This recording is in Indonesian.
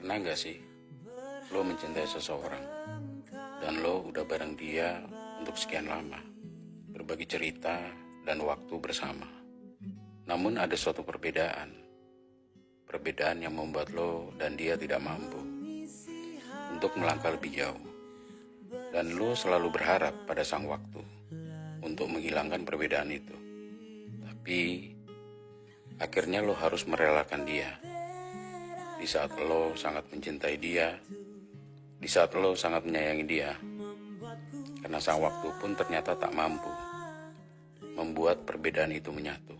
Pernah gak sih lo mencintai seseorang dan lo udah bareng dia untuk sekian lama, berbagi cerita dan waktu bersama. Namun ada suatu perbedaan, perbedaan yang membuat lo dan dia tidak mampu untuk melangkah lebih jauh. Dan lo selalu berharap pada sang waktu untuk menghilangkan perbedaan itu. Tapi akhirnya lo harus merelakan dia di saat lo sangat mencintai dia, di saat lo sangat menyayangi dia. Karena sang waktu pun ternyata tak mampu membuat perbedaan itu menyatu.